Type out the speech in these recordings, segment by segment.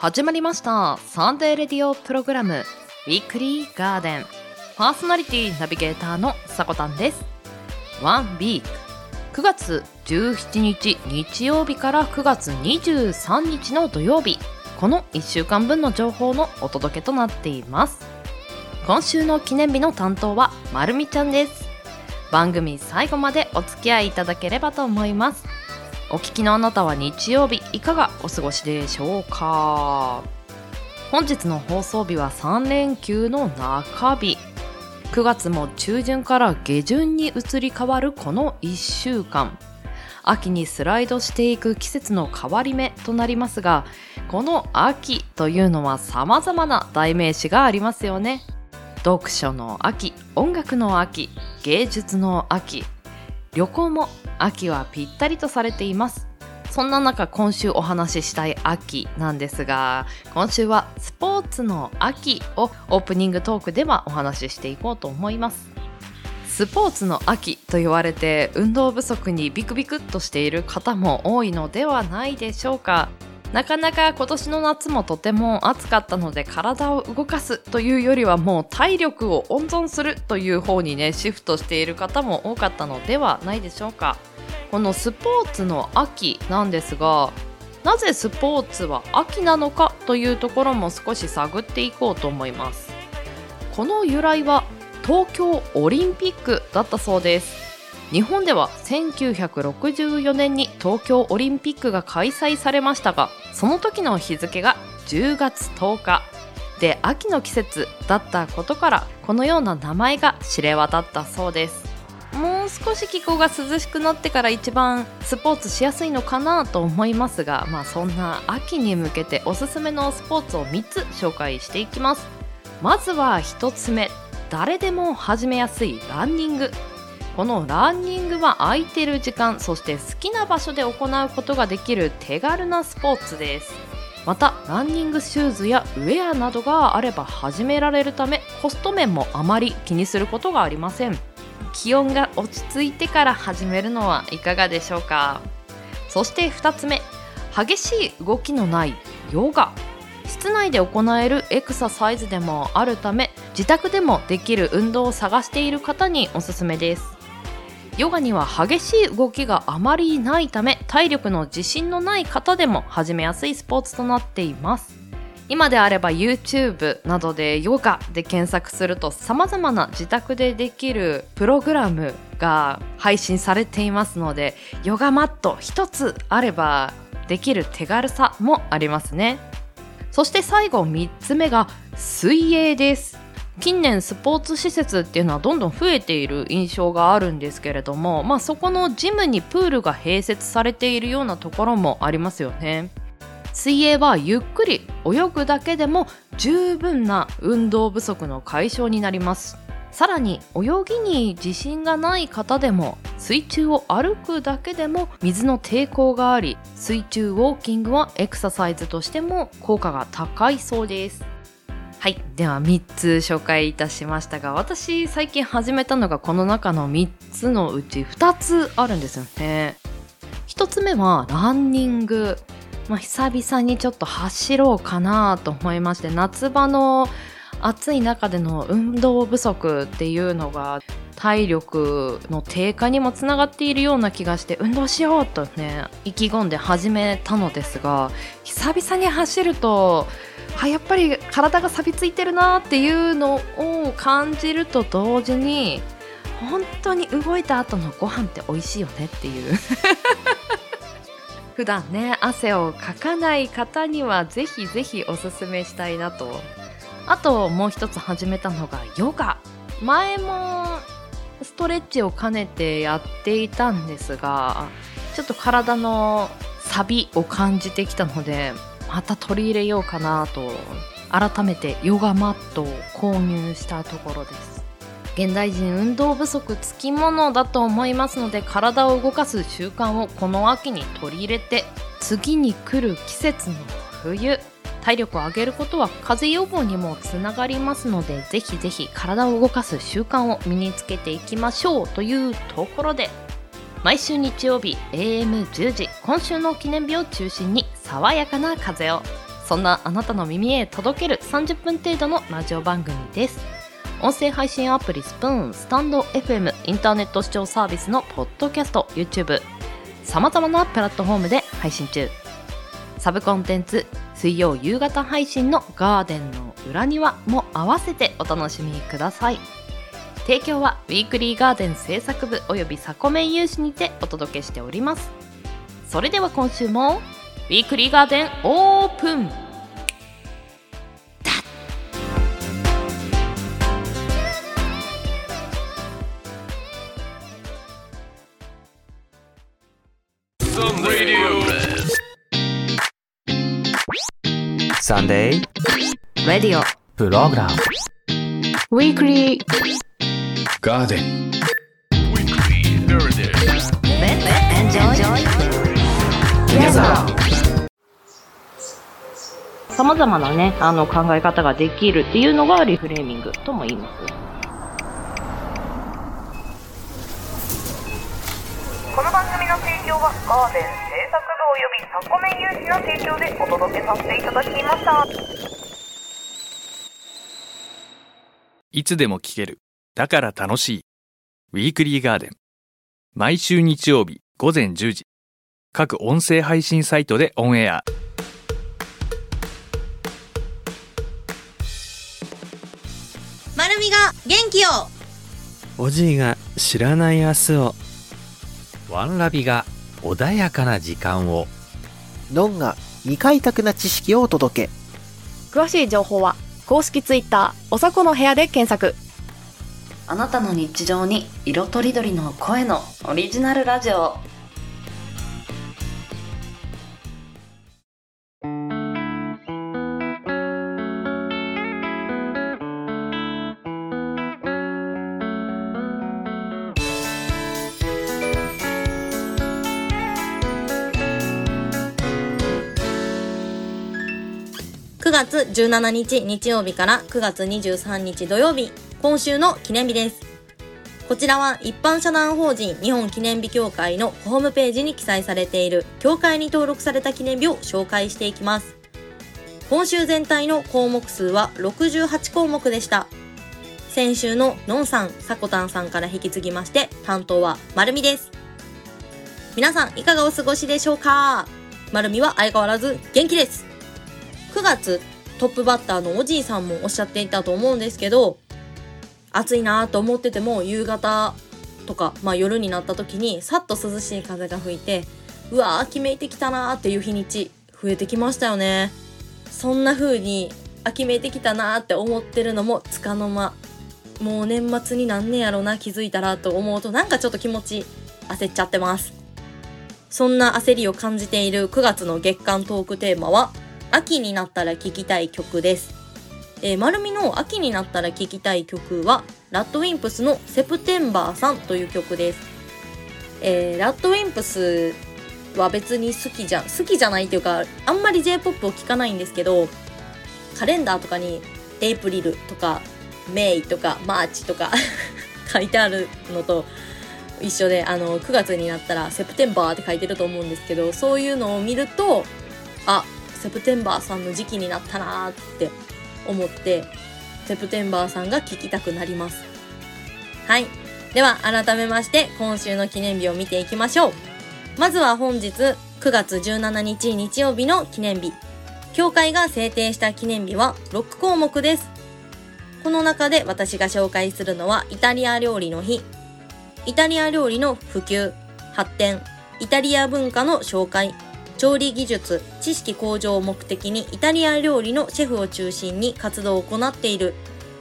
始まりました。サンデーレディオプログラムウィークリーガーデン。パーソナリティナビゲーターのさこたんです。ワンウィーク。9月17日日曜日から9月23日の土曜日。この1週間分の情報のお届けとなっています。今週の記念日の担当はまるみちゃんです。番組最後までお付き合いいただければと思います。お聞きのあなたは日曜日いかがお過ごしでしょうか？本日の放送日は3連休の中日。9月も中旬から下旬に移り変わるこの1週間。秋にスライドしていく季節の変わり目となりますがこの秋というのは様々な代名詞がありますよね。読書の秋音楽の秋芸術の秋旅行も秋はぴったりとされています。そんな中今週お話ししたい秋なんですが今週はスポーツの秋をオープニングトークではお話ししていこうと思います。スポーツの秋と言われて運動不足にビクビクっとしている方も多いのではないでしょうか。なかなか今年の夏もとても暑かったので体を動かすというよりはもう体力を温存するという方にねシフトしている方も多かったのではないでしょうか。このスポーツの秋なんですがなぜスポーツは秋なのかというところも少し探っていこうと思います。この由来は東京オリンピックだったそうです。日本では1964年に東京オリンピックが開催されましたがその時の日付が10月10日。で秋の季節だったことからこのような名前が知れ渡ったそうです。もう少し気候が涼しくなってから一番スポーツしやすいのかなと思いますがまあそんな秋に向けておすすめのスポーツを3つ紹介していきます。まずは1つ目。誰でも始めやすいランニング。このランニングは空いてる時間そして好きな場所で行うことができる手軽なスポーツです。またランニングシューズやウェアなどがあれば始められるためコスト面もあまり気にすることがありません。気温が落ち着いてから始めるのはいかがでしょうか？そして2つ目激しい動きのないヨガ。室内で行えるエクササイズでもあるため自宅でもできる運動を探している方におすすめです。ヨガには激しい動きがあまりないため体力の自信のない方でも始めやすいスポーツとなっています。今であれば YouTube などでヨガで検索すると様々な自宅でできるプログラムが配信されていますのでヨガマット一つあればできる手軽さもありますね。そして最後3つ目が水泳です。近年スポーツ施設っていうのはどんどん増えている印象があるんですけれども、まあ、そこのジムにプールが併設されているようなところもありますよね。水泳はゆっくり泳ぐだけでも十分な運動不足の解消になりますさらに泳ぎに自信がない方でも水中を歩くだけでも水の抵抗があり水中ウォーキングはエクササイズとしても効果が高いそうですはい。では3つ紹介いたしましたが、私最近始めたのがこの中の3つのうち2つあるんですよね。1つ目はランニング。まあ、久々にちょっと走ろうかなと思いまして、夏場の暑い中での運動不足っていうのが体力の低下にもつながっているような気がして運動しようとね意気込んで始めたのですが久々に走るとあやっぱり体が錆びついてるなっていうのを感じると同時に本当に動いた後のご飯って美味しいよねっていう。普段ね汗をかかない方にはぜひぜひおすすめしたいなとあともう一つ始めたのがヨガ。前もストレッチを兼ねてやっていたんですがちょっと体のサビを感じてきたのでまた取り入れようかなと改めてヨガマットを購入したところです。現代人運動不足つきものだと思いますので体を動かす習慣をこの秋に取り入れて次に来る季節の冬。体力を上げることは風邪予防にもつながりますのでぜひぜひ体を動かす習慣を身につけていきましょうというところで毎週日曜日 AM10 時今週の記念日を中心に爽やかな風を。そんなあなたの耳へ届ける30分程度のラジオ番組です。音声配信アプリスプーンスタンド FM インターネット視聴サービスのポッドキャスト YouTube さまざまなプラットフォームで配信中。サブコンテンツ水曜夕方配信のガーデンの裏庭も合わせてお楽しみください。提供はウィークリーガーデン制作部およびサコメン有志にてお届けしております。それでは今週もウィークリーガーデンオープン。サンデーレディオプログラムウィークリーガーデンさまざまなねあの考え方ができるっていうのがリフレーミングとも言います。この番組の提供はガーデン制作部およびサコメン有志の提供でお届けさせていただきました。いつでも聞ける。だから楽しい。ウィークリーガーデン。毎週日曜日午前10時。各音声配信サイトでオンエア。まるみが元気を。おじいが知らない明日を。ワンラビが穏やかな時間を。ノンが未開拓な知識をお届け。詳しい情報は公式ツイッターおさこの部屋で検索。あなたの日常に色とりどりの声のオリジナルラジオ月17日日曜日から9月23日土曜日今週の記念日です。こちらは一般社団法人日本記念日協会のホームページに記載されている協会に登録された記念日を紹介していきます。今週全体の項目数は68項目でした。先週ののんさん、さこたんさんから引き継ぎまして担当はまるみです。皆さんいかがお過ごしでしょうか？まるみは相変わらず元気です。9月トップバッターのおじいさんもおっしゃっていたと思うんですけど暑いなと思ってても夕方とか、まあ、夜になった時にさっと涼しい風が吹いてうわー秋めいてきたなーっていう日にち増えてきましたよね。そんな風に秋めいてきたなーって思ってるのもつかの間。もう年末になんねやろな気づいたらと思うとなんかちょっと気持ち焦っちゃってます。そんな焦りを感じている9月の月間トークテーマは秋になったら聴きたい曲です。えー、丸みの秋になったら聴きたい曲は、ラッドウィンプスのセプテンバーさんという曲です。えー、ラッドウィンプスは別に好きじゃ、好きじゃないっていうか、あんまり J-POP を聴かないんですけど、カレンダーとかにエイプリルとか、May とか、マーチとか 書いてあるのと一緒で、あの、9月になったら September って書いてると思うんですけど、そういうのを見ると、あ、セプテンバーさんの時期になったなーって思ってセプテンバーさんが聴きたくなります。はい。では改めまして今週の記念日を見ていきましょう。まずは本日9月17日日曜日の記念日。協会が制定した記念日は6項目です。この中で私が紹介するのはイタリア料理の日。イタリア料理の普及発展。イタリア文化の紹介。調理技術、知識向上を目的にイタリア料理のシェフを中心に活動を行っている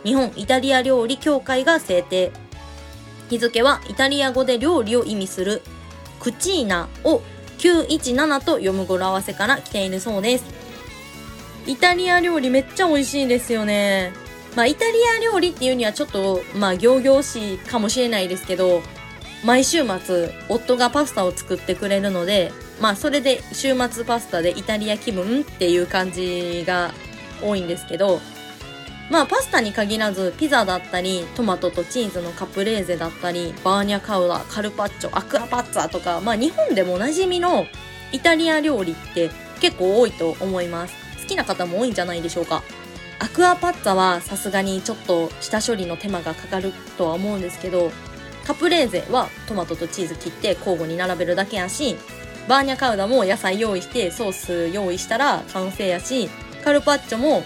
日本イタリア料理協会が制定。日付はイタリア語で料理を意味するクチーナを917と読む語呂合わせから来ているそうです。イタリア料理めっちゃ美味しいですよね。まあイタリア料理っていうにはちょっとまあ行々しいかもしれないですけど、毎週末夫がパスタを作ってくれるのでまあそれで週末パスタでイタリア気分っていう感じが多いんですけどまあパスタに限らずピザだったりトマトとチーズのカプレーゼだったりバーニャカウダカルパッチョアクアパッツァとかまあ日本でもおなじみのイタリア料理って結構多いと思います好きな方も多いんじゃないでしょうか。アクアパッツァはさすがにちょっと下処理の手間がかかるとは思うんですけど、カプレーゼはトマトとチーズ切って交互に並べるだけやし、バーニャカウダも野菜用意してソース用意したら完成やし、カルパッチョも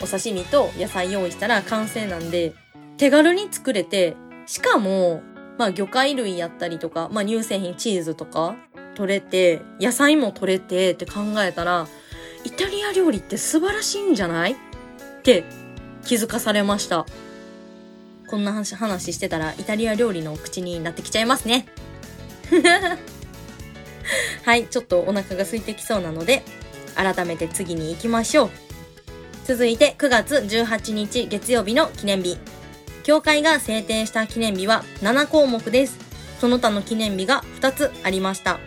お刺身と野菜用意したら完成なんで、手軽に作れて、しかも、まあ魚介類やったりとか、まあ乳製品チーズとか取れて、野菜も取れてって考えたら、イタリア料理って素晴らしいんじゃない？って気づかされました。こんな話してたらイタリア料理の口になってきちゃいますね。はい、ちょっとお腹が空いてきそうなので、改めて次に行きましょう。続いて9月18日月曜日の記念日。協会が制定した記念日は7項目です。その他の記念日が2つありました。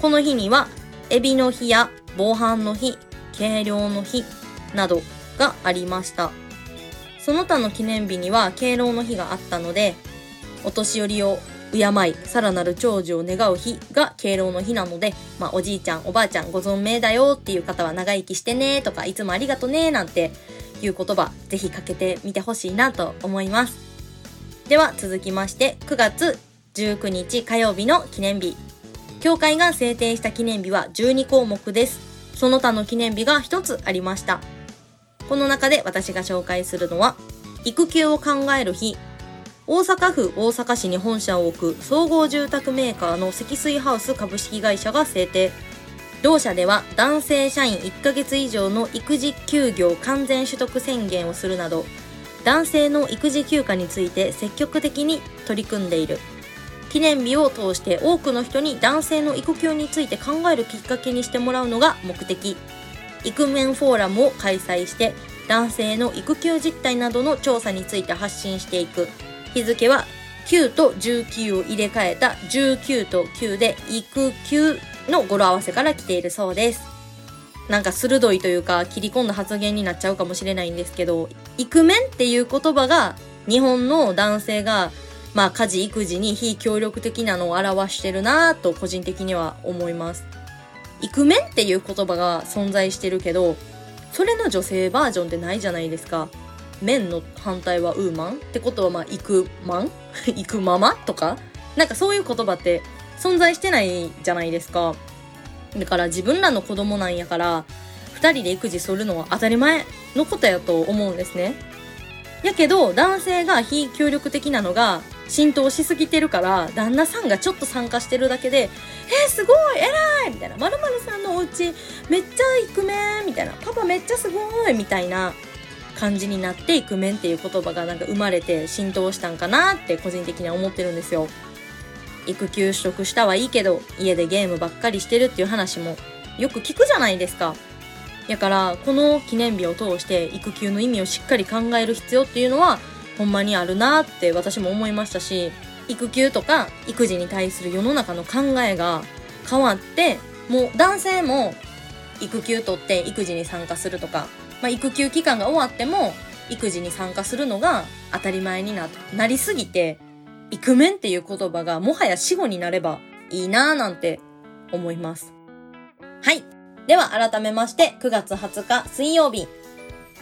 この日には、エビの日や防犯の日、計量の日などがありました。その他の記念日には敬老の日があったので、お年寄りを敬い、さらなる長寿を願う日が敬老の日なので、まあおじいちゃん、おばあちゃんご存命だよっていう方は長生きしてねとか、いつもありがとねなんていう言葉、ぜひかけてみてほしいなと思います。では続きまして、9月19日火曜日の記念日。協会が制定した記念日は12項目です。その他の記念日が1つありました。この中で私が紹介するのは、育休を考える日。大阪府大阪市に本社を置く総合住宅メーカーの積水ハウス株式会社が制定。同社では男性社員1ヶ月以上の育児休業完全取得宣言をするなど、男性の育児休暇について積極的に取り組んでいる。記念日を通して多くの人に男性の育休について考えるきっかけにしてもらうのが目的。イクメンフォーラムを開催して男性の育休実態などの調査について発信していく日付は9と19を入れ替えた19と9で育休の語呂合わせから来ているそうですなんか鋭いというか切り込んだ発言になっちゃうかもしれないんですけどイクメンっていう言葉が日本の男性がまあ家事育児に非協力的なのを表してるなぁと個人的には思いますイクメンっていう言葉が存在してるけど、それの女性バージョンってないじゃないですか。メンの反対はウーマンってことはまあ、イクマン？イクママとか？なんかそういう言葉って存在してないじゃないですか。だから自分らの子供なんやから、二人で育児するのは当たり前のことやと思うんですね。やけど、男性が非協力的なのが浸透しすぎてるから、旦那さんがちょっと参加してるだけで、えー、すごい偉いみたいな。〇〇さんのお家めっちゃイクメンみたいな。パパめっちゃすごいみたいな感じになってイクメンっていう言葉がなんか生まれて浸透したんかなって個人的には思ってるんですよ。育休取得したはいいけど、家でゲームばっかりしてるっていう話もよく聞くじゃないですか。やから、この記念日を通して育休の意味をしっかり考える必要っていうのは、ほんまにあるなって私も思いましたし、育休とか育児に対する世の中の考えが変わって、もう男性も育休取って育児に参加するとか、まあ、育休期間が終わっても育児に参加するのが当たり前にななりすぎて、イクメンっていう言葉がもはや死語になればいいなぁなんて思います。はい。では改めまして9月20日水曜日。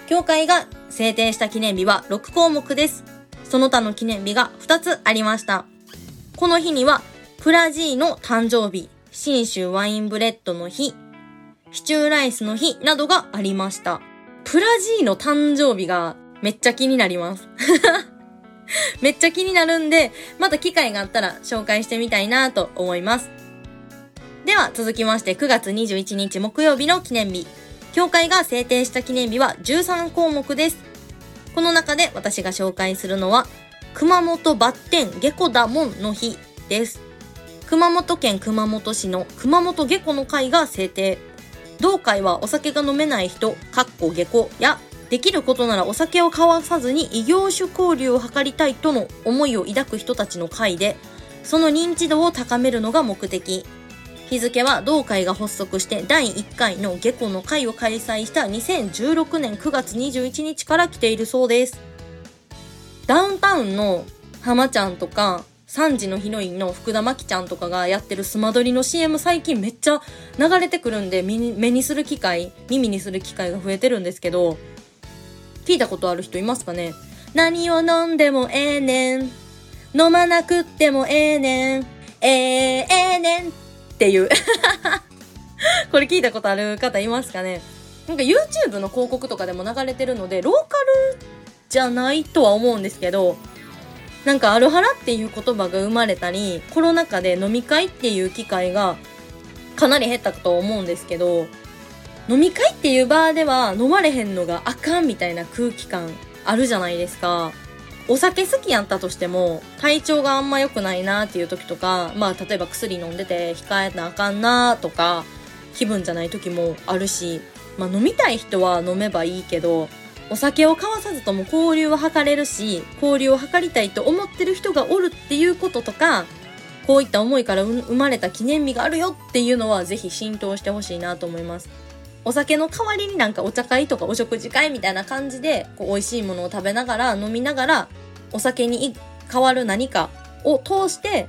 協会が制定した記念日は6項目です。その他の記念日が2つありました。この日には、プラジーの誕生日、新州ワインブレッドの日、シチューライスの日などがありました。プラジーの誕生日がめっちゃ気になります。めっちゃ気になるんで、また機会があったら紹介してみたいなと思います。では続きまして9月21日木曜日の記念日。協会が制定した記念日は13項目です。この中で私が紹介するのは、熊本バッテン下戸だもんの日です。熊本県熊本市の熊本下戸の会が制定。同会はお酒が飲めない人、かっこ下戸や、できることならお酒を交わさずに異業種交流を図りたいとの思いを抱く人たちの会で、その認知度を高めるのが目的。日付は同会が発足して第1回の下戸の会を開催した2016年9月21日から来ているそうです。ダウンタウンの浜ちゃんとか3時のヒロインの福田真紀ちゃんとかがやってるスマドリの CM 最近めっちゃ流れてくるんで目にする機会耳にする機会が増えてるんですけど聞いたことある人いますかね？何を飲んでもええねん。飲まなくってもええねん。ええええねんっていう。これ聞いたことある方いますかね？なんか YouTube の広告とかでも流れてるのでローカルじゃないとは思うんですけどなんかアルハラっていう言葉が生まれたりコロナ禍で飲み会っていう機会がかなり減ったと思うんですけど飲み会っていう場では飲まれへんのがあかんみたいな空気感あるじゃないですか。お酒好きやったとしても体調があんま良くないなっていう時とかまあ例えば薬飲んでて控えなあかんなとか気分じゃない時もあるしまあ飲みたい人は飲めばいいけどお酒を交わさずとも交流は図れるし交流を図りたいと思ってる人がおるっていうこととかこういった思いから生まれた記念日があるよっていうのはぜひ浸透してほしいなと思います。お酒の代わりになんかお茶会とかお食事会みたいな感じでこう美味しいものを食べながら飲みながらお酒に変わる何かを通して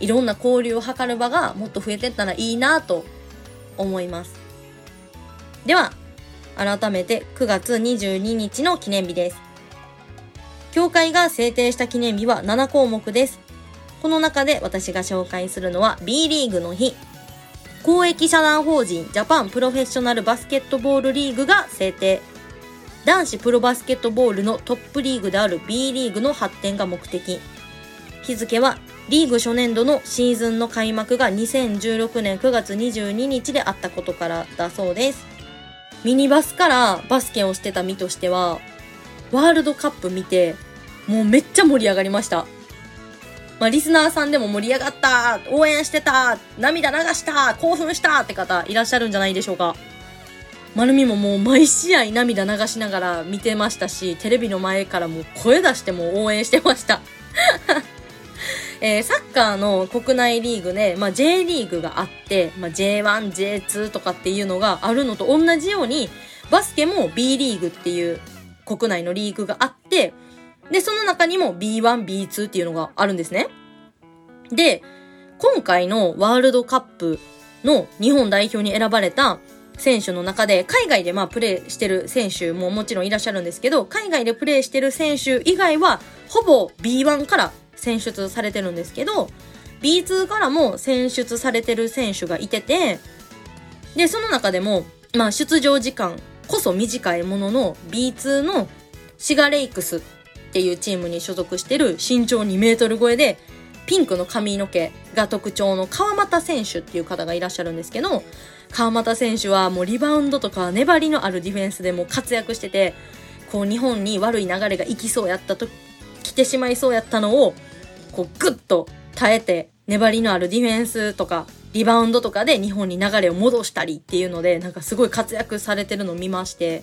いろんな交流を図る場がもっと増えてったらいいなと思います。では改めて9月22日の記念日です。協会が制定した記念日は7項目です。この中で私が紹介するのは B リーグの日。公益社団法人ジャパンプロフェッショナルバスケットボールリーグが制定。男子プロバスケットボールのトップリーグである B リーグの発展が目的。日付はリーグ初年度のシーズンの開幕が2016年9月22日であったことからだそうです。ミニバスからバスケをしてた身としてはワールドカップ見てもうめっちゃ盛り上がりましたまあ、リスナーさんでも盛り上がった応援してた涙流した興奮したって方いらっしゃるんじゃないでしょうか。まるみももう毎試合涙流しながら見てましたし、テレビの前からも声出しても応援してました。えー、サッカーの国内リーグで、まあ、J リーグがあって、まあ、J1、J2 とかっていうのがあるのと同じように、バスケも B リーグっていう国内のリーグがあって、で、その中にも B1、B2 っていうのがあるんですね。で、今回のワールドカップの日本代表に選ばれた選手の中で、海外でまあプレーしてる選手ももちろんいらっしゃるんですけど、海外でプレーしてる選手以外は、ほぼ B1 から選出されてるんですけど、B2 からも選出されてる選手がいてて、で、その中でも、まあ出場時間こそ短いものの B2 のシガレイクスっていうチームに所属してる身長2メートル超えで、ピンクの髪の毛が特徴の川又選手っていう方がいらっしゃるんですけど、川又選手はもうリバウンドとか粘りのあるディフェンスでも活躍してて、こう日本に悪い流れが行きそうやったと、来てしまいそうやったのを、こうグッと耐えて、粘りのあるディフェンスとか、リバウンドとかで日本に流れを戻したりっていうので、なんかすごい活躍されてるのを見まして、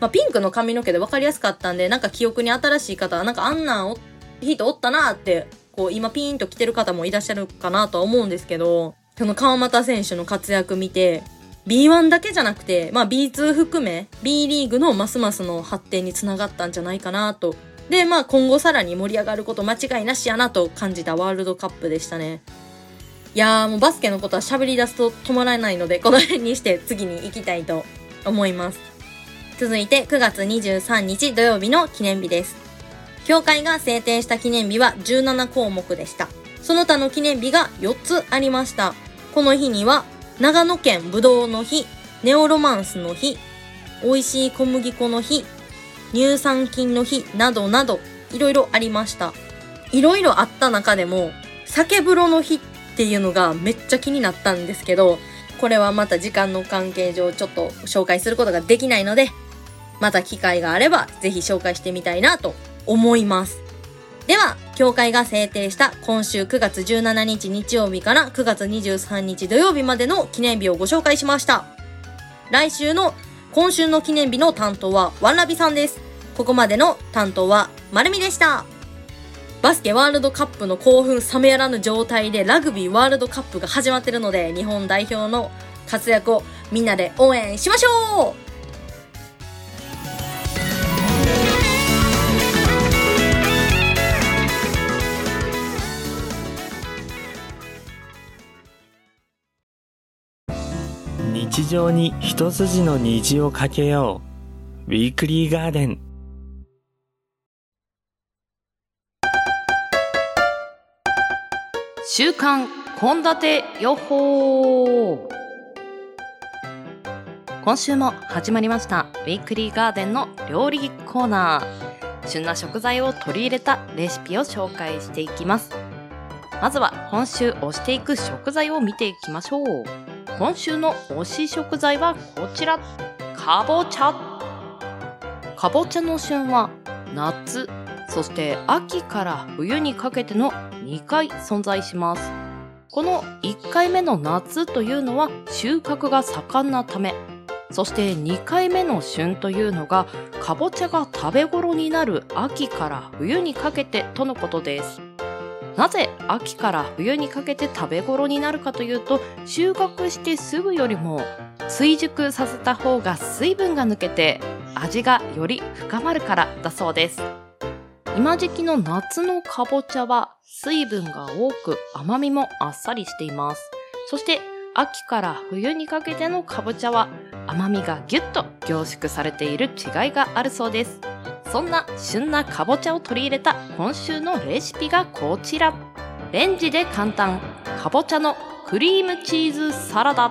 まあ、ピンクの髪の毛で分かりやすかったんで、なんか記憶に新しい方は、なんかあんなん人おったなって、こう、今ピーンと来てる方もいらっしゃるかなとは思うんですけど、その川又選手の活躍見て、B1 だけじゃなくて、まあ B2 含め、B リーグのますますの発展につながったんじゃないかなと。で、まあ今後さらに盛り上がること間違いなしやなと感じたワールドカップでしたね。いやーもうバスケのことは喋り出すと止まらないので、この辺にして次に行きたいと思います。続いて9月23日土曜日の記念日です。協会が制定した記念日は17項目でした。その他の記念日が4つありました。この日には、長野県ぶどうの日、ネオロマンスの日、美味しい小麦粉の日、乳酸菌の日などなど、いろいろありました。いろいろあった中でも、酒風呂の日っていうのがめっちゃ気になったんですけど、これはまた時間の関係上ちょっと紹介することができないので、また機会があればぜひ紹介してみたいなと思います。では、協会が制定した今週9月17日日曜日から9月23日土曜日までの記念日をご紹介しました。来週の今週の記念日の担当はワンラビさんです。ここまでの担当はまるみでした。バスケワールドカップの興奮冷めやらぬ状態でラグビーワールドカップが始まってるので日本代表の活躍をみんなで応援しましょう日常に一筋の虹をかけよう。ウィークリーガーデン。週刊献立予報。今週も始まりました。ウィークリーガーデンの料理コーナー。旬な食材を取り入れたレシピを紹介していきます。まずは今週推していく食材を見ていきましょう。今週の推し食材はこちら。かぼちゃかぼちゃの旬は夏。そして秋から冬にかけての2回存在します。この1回目の夏というのは収穫が盛んなため。そして2回目の旬というのがかぼちゃが食べ頃になる秋から冬にかけてとのことです。なぜ秋から冬にかけて食べ頃になるかというと収穫してすぐよりも追熟させた方が水分が抜けて味がより深まるからだそうです。今時期の夏のかぼちゃは水分が多く甘みもあっさりしています。そして秋から冬にかけてのかぼちゃは甘みがぎゅっと凝縮されている違いがあるそうです。そんな旬なかぼちゃを取り入れた今週のレシピがこちら。レンジで簡単。かぼちゃのクリームチーズサラダ。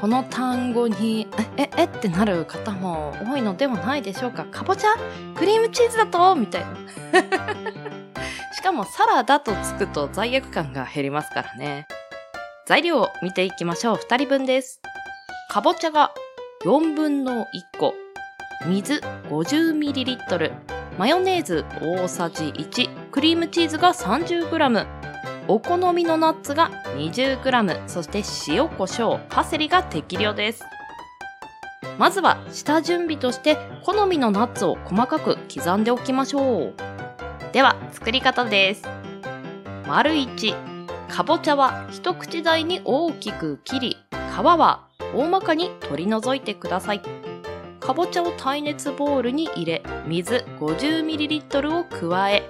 この単語にえええってなる方も多いのではないでしょうか。かぼちゃ？クリームチーズだと？みたいな。しかもサラダとつくと罪悪感が減りますからね。材料を見ていきましょう。2人分です。かぼちゃが4分の1個。水 50ml マヨネーズ大さじ1クリームチーズが 30g お好みのナッツが 20g そして塩コショウパセリが適量です。まずは下準備として好みのナッツを細かく刻んでおきましょう。では作り方です。丸1かぼちゃは一口大に大きく切り皮は大まかに取り除いてください。かぼちゃを耐熱ボウルに入れ水 50ml を加え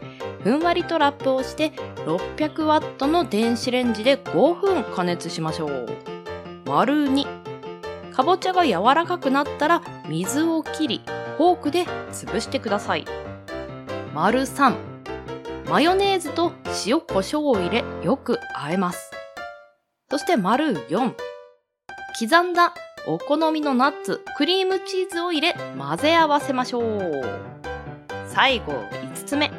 ふんわりとラップをして 600W の電子レンジで5分加熱しましょう。丸2かぼちゃが柔らかくなったら水を切りフォークで潰してください。丸3マヨネーズと塩コショウを入れよく和えます。そして丸4刻んだお好みのナッツ、クリームチーズを入れ混ぜ合わせましょう。最後、5つ目。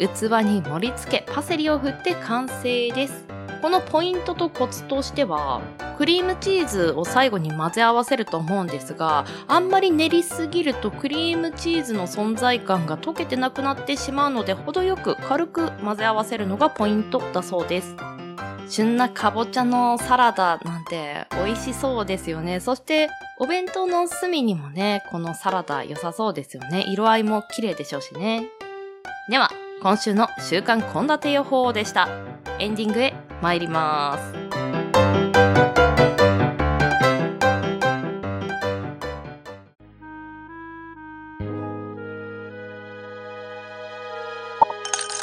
器に盛り付け、パセリを振って完成です。このポイントとコツとしては、クリームチーズを最後に混ぜ合わせると思うんですが、あんまり練りすぎるとクリームチーズの存在感が溶けてなくなってしまうので、程よく軽く混ぜ合わせるのがポイントだそうです。旬なかぼちゃのサラダなて美味しそうですよね。そしてお弁当の隅にもね、このサラダ良さそうですよね。色合いも綺麗でしょうしね。では、今週の週刊献立予報でした。エンディングへ参ります。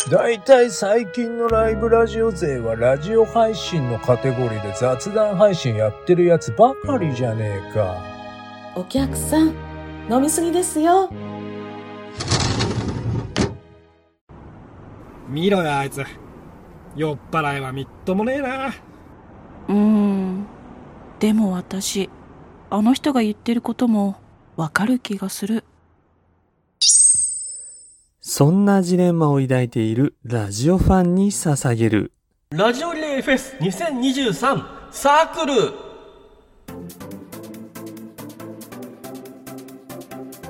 大体最近のライブラジオ勢はラジオ配信のカテゴリーで雑談配信やってるやつばかりじゃねえか。お客さん、飲みすぎですよ。見ろよあいつ。酔っ払いはみっともねえな。うーん。でも私、あの人が言ってることもわかる気がする。そんなジレンマを抱いているラジオファンに捧げるラジオリレーフェス2023サークル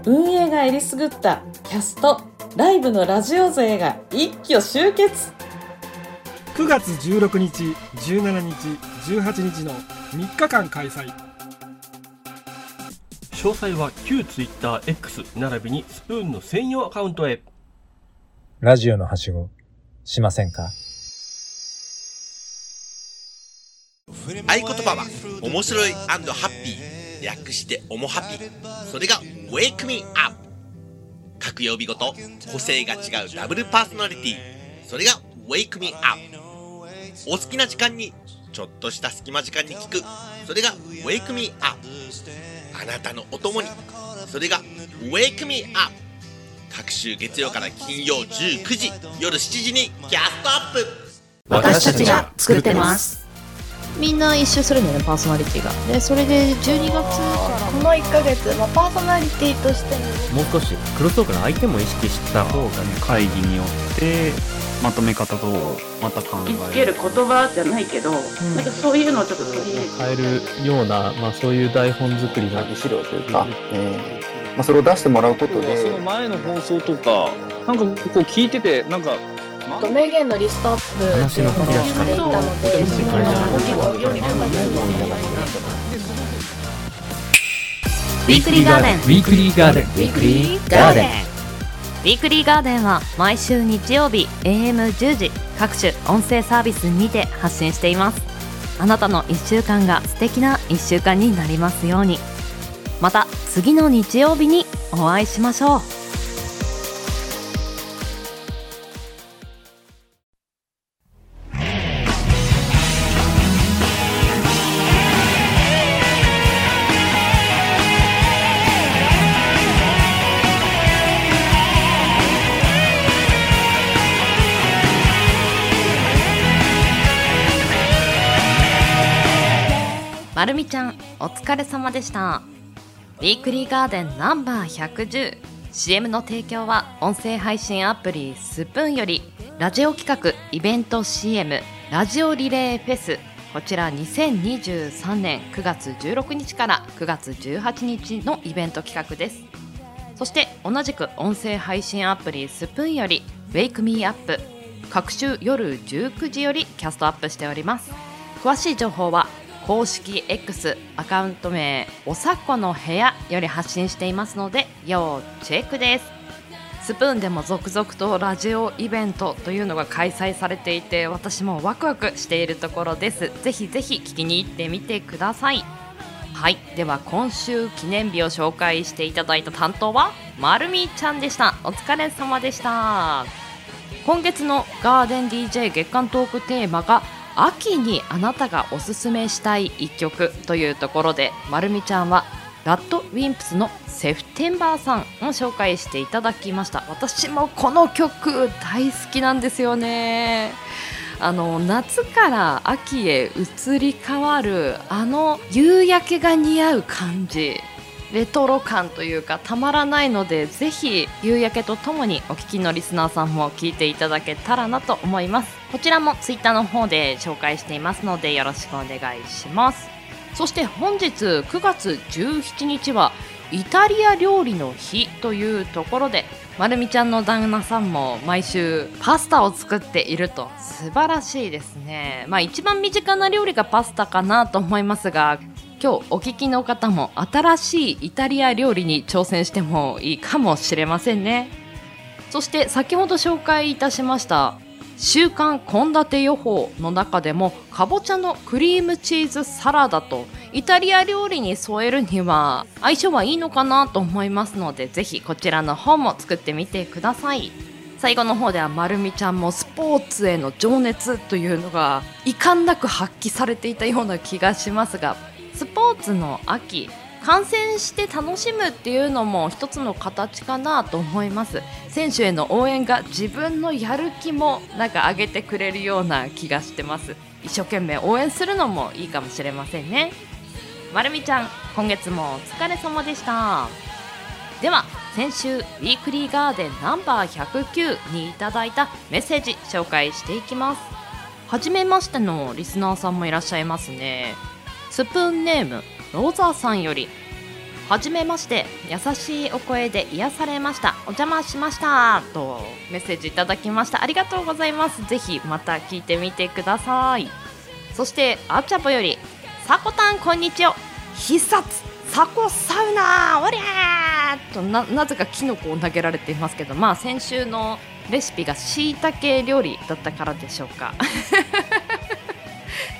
運営がえりすぐったキャスト、ライブのラジオ勢が一挙集結。9月16日、17日、18日の3日間開催。詳細は旧 TwitterX 並びにスプーンの専用アカウントへ。ラジオのはしご、しませんか？合言葉は面白いハッピー略しておもハピー。それが Wake Me Up 各曜日ごと個性が違うダブルパーソナリティ。それが Wake Me Up お好きな時間にちょっとした隙間時間に聞く。それが Wake Me Up あなたのお供に。それが Wake Me Up 各週月曜から金曜19時夜7時にキャストアップ。私たちが作ってます。みんな一周するんだよねパーソナリティが。でそれで12月からこの1ヶ月、まあ、パーソナリティとしてもう少しクロストークの相手も意識した方がね。会議によってまとめ方とまた考え。つける言葉じゃないけど、なんかそういうのをちょっと取り入れて変えるような、まあ、そういう台本作りが。資料というか、えーまあ、それを出してもらうことで。その前の放送とかなんかこう聞いててなんか名言のリストアップ話の書き出ししていたので。 Weekly GARDEN。Weekly GARDEN。Weekly GARDEN。Weekly GARDEN は毎週日曜日 AM10 時各種音声サービスにて発信しています。あなたの1週間が素敵な1週間になりますようにまた次の日曜日にお会いしましょう。まるみちゃんお疲れ様でした。ウィークリーガーデンナンバー 110CM の提供は音声配信アプリスプーンよりラジオ企画イベント CM ラジオリレーフェス。こちら2023年9月16日から9月18日のイベント企画です。そして同じく音声配信アプリスプーンより Wake Me Up 各週夜19時よりキャストアップしております。詳しい情報は公式 X アカウント名おさこの部屋より発信していますので要チェックです。スプーンでも続々とラジオイベントというのが開催されていて私もワクワクしているところです。ぜひぜひ聞きに行ってみてください。はい。では今週記念日を紹介していただいた担当はまるみちゃんでした。お疲れ様でした。今月のガーデン DJ 月間トークテーマが秋にあなたがおすすめしたい一曲というところでまるみちゃんはラッドウィンプスのセフテンバーさんを紹介していただきました。私もこの曲大好きなんですよね。あの夏から秋へ移り変わるあの夕焼けが似合う感じ。レトロ感というかたまらないのでぜひ夕焼けとともにお聞きのリスナーさんも聞いていただけたらなと思います。こちらもツイッターの方で紹介していますのでよろしくお願いします。そして本日9月17日はイタリア料理の日というところでまるみちゃんの旦那さんも毎週パスタを作っていると。素晴らしいですね。まあ一番身近な料理がパスタかなと思いますが今日お聞きの方も新しいイタリア料理に挑戦してもいいかもしれませんね。そして先ほど紹介いたしました週刊献立予報の中でもかぼちゃのクリームチーズサラダとイタリア料理に添えるには相性はいいのかなと思いますのでぜひこちらの方も作ってみてください。最後の方ではまるみちゃんもスポーツへの情熱というのが遺憾なく発揮されていたような気がしますがスポーツの秋観戦して楽しむっていうのも一つの形かなと思います。選手への応援が自分のやる気もなんか上げてくれるような気がしてます。一生懸命応援するのもいいかもしれませんね。まるみちゃん今月もお疲れ様でした。では先週ウィークリーガーデンナンバー109にいただいたメッセージ紹介していきます。初めましてのリスナーさんもいらっしゃいますね。スプーンネームローザーさんよりはじめまして優しいお声で癒されました。お邪魔しました。とメッセージいただきました。ありがとうございます。ぜひまた聞いてみてください。そしてあっちゃぽよりさこたんこんにちは。必殺サコサウナおりゃーとななぜかキノコを投げられていますけどまあ先週のレシピがしいたけ料理だったからでしょうか。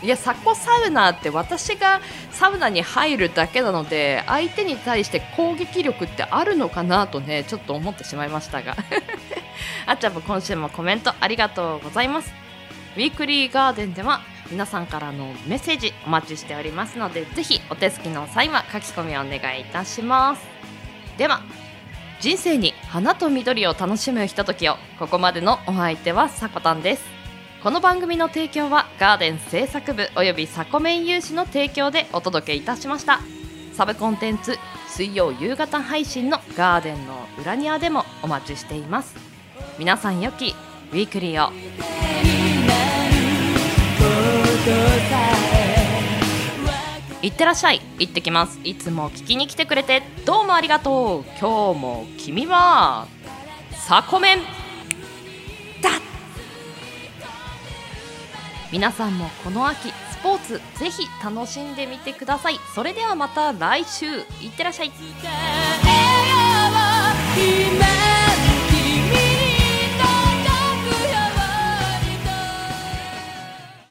いやサコサウナって私がサウナに入るだけなので相手に対して攻撃力ってあるのかなとねちょっと思ってしまいましたが。あっちゃんも今週もコメントありがとうございます。ウィークリーガーデンでは皆さんからのメッセージお待ちしておりますのでぜひお手すきの際は書き込みをお願いいたします。では人生に花と緑を楽しむひとときを。ここまでのお相手はさこたんです。この番組の提供はガーデン制作部およびサコメン有志の提供でお届けいたしました。サブコンテンツ水曜夕方配信のガーデンの裏庭でもお待ちしています。皆さん良きウィークリーを。いってらっしゃい。行ってきます。いつも聞きに来てくれてどうもありがとう。今日も君はサコメン。皆さんもこの秋スポーツぜひ楽しんでみてください。それではまた来週。いってらっしゃい。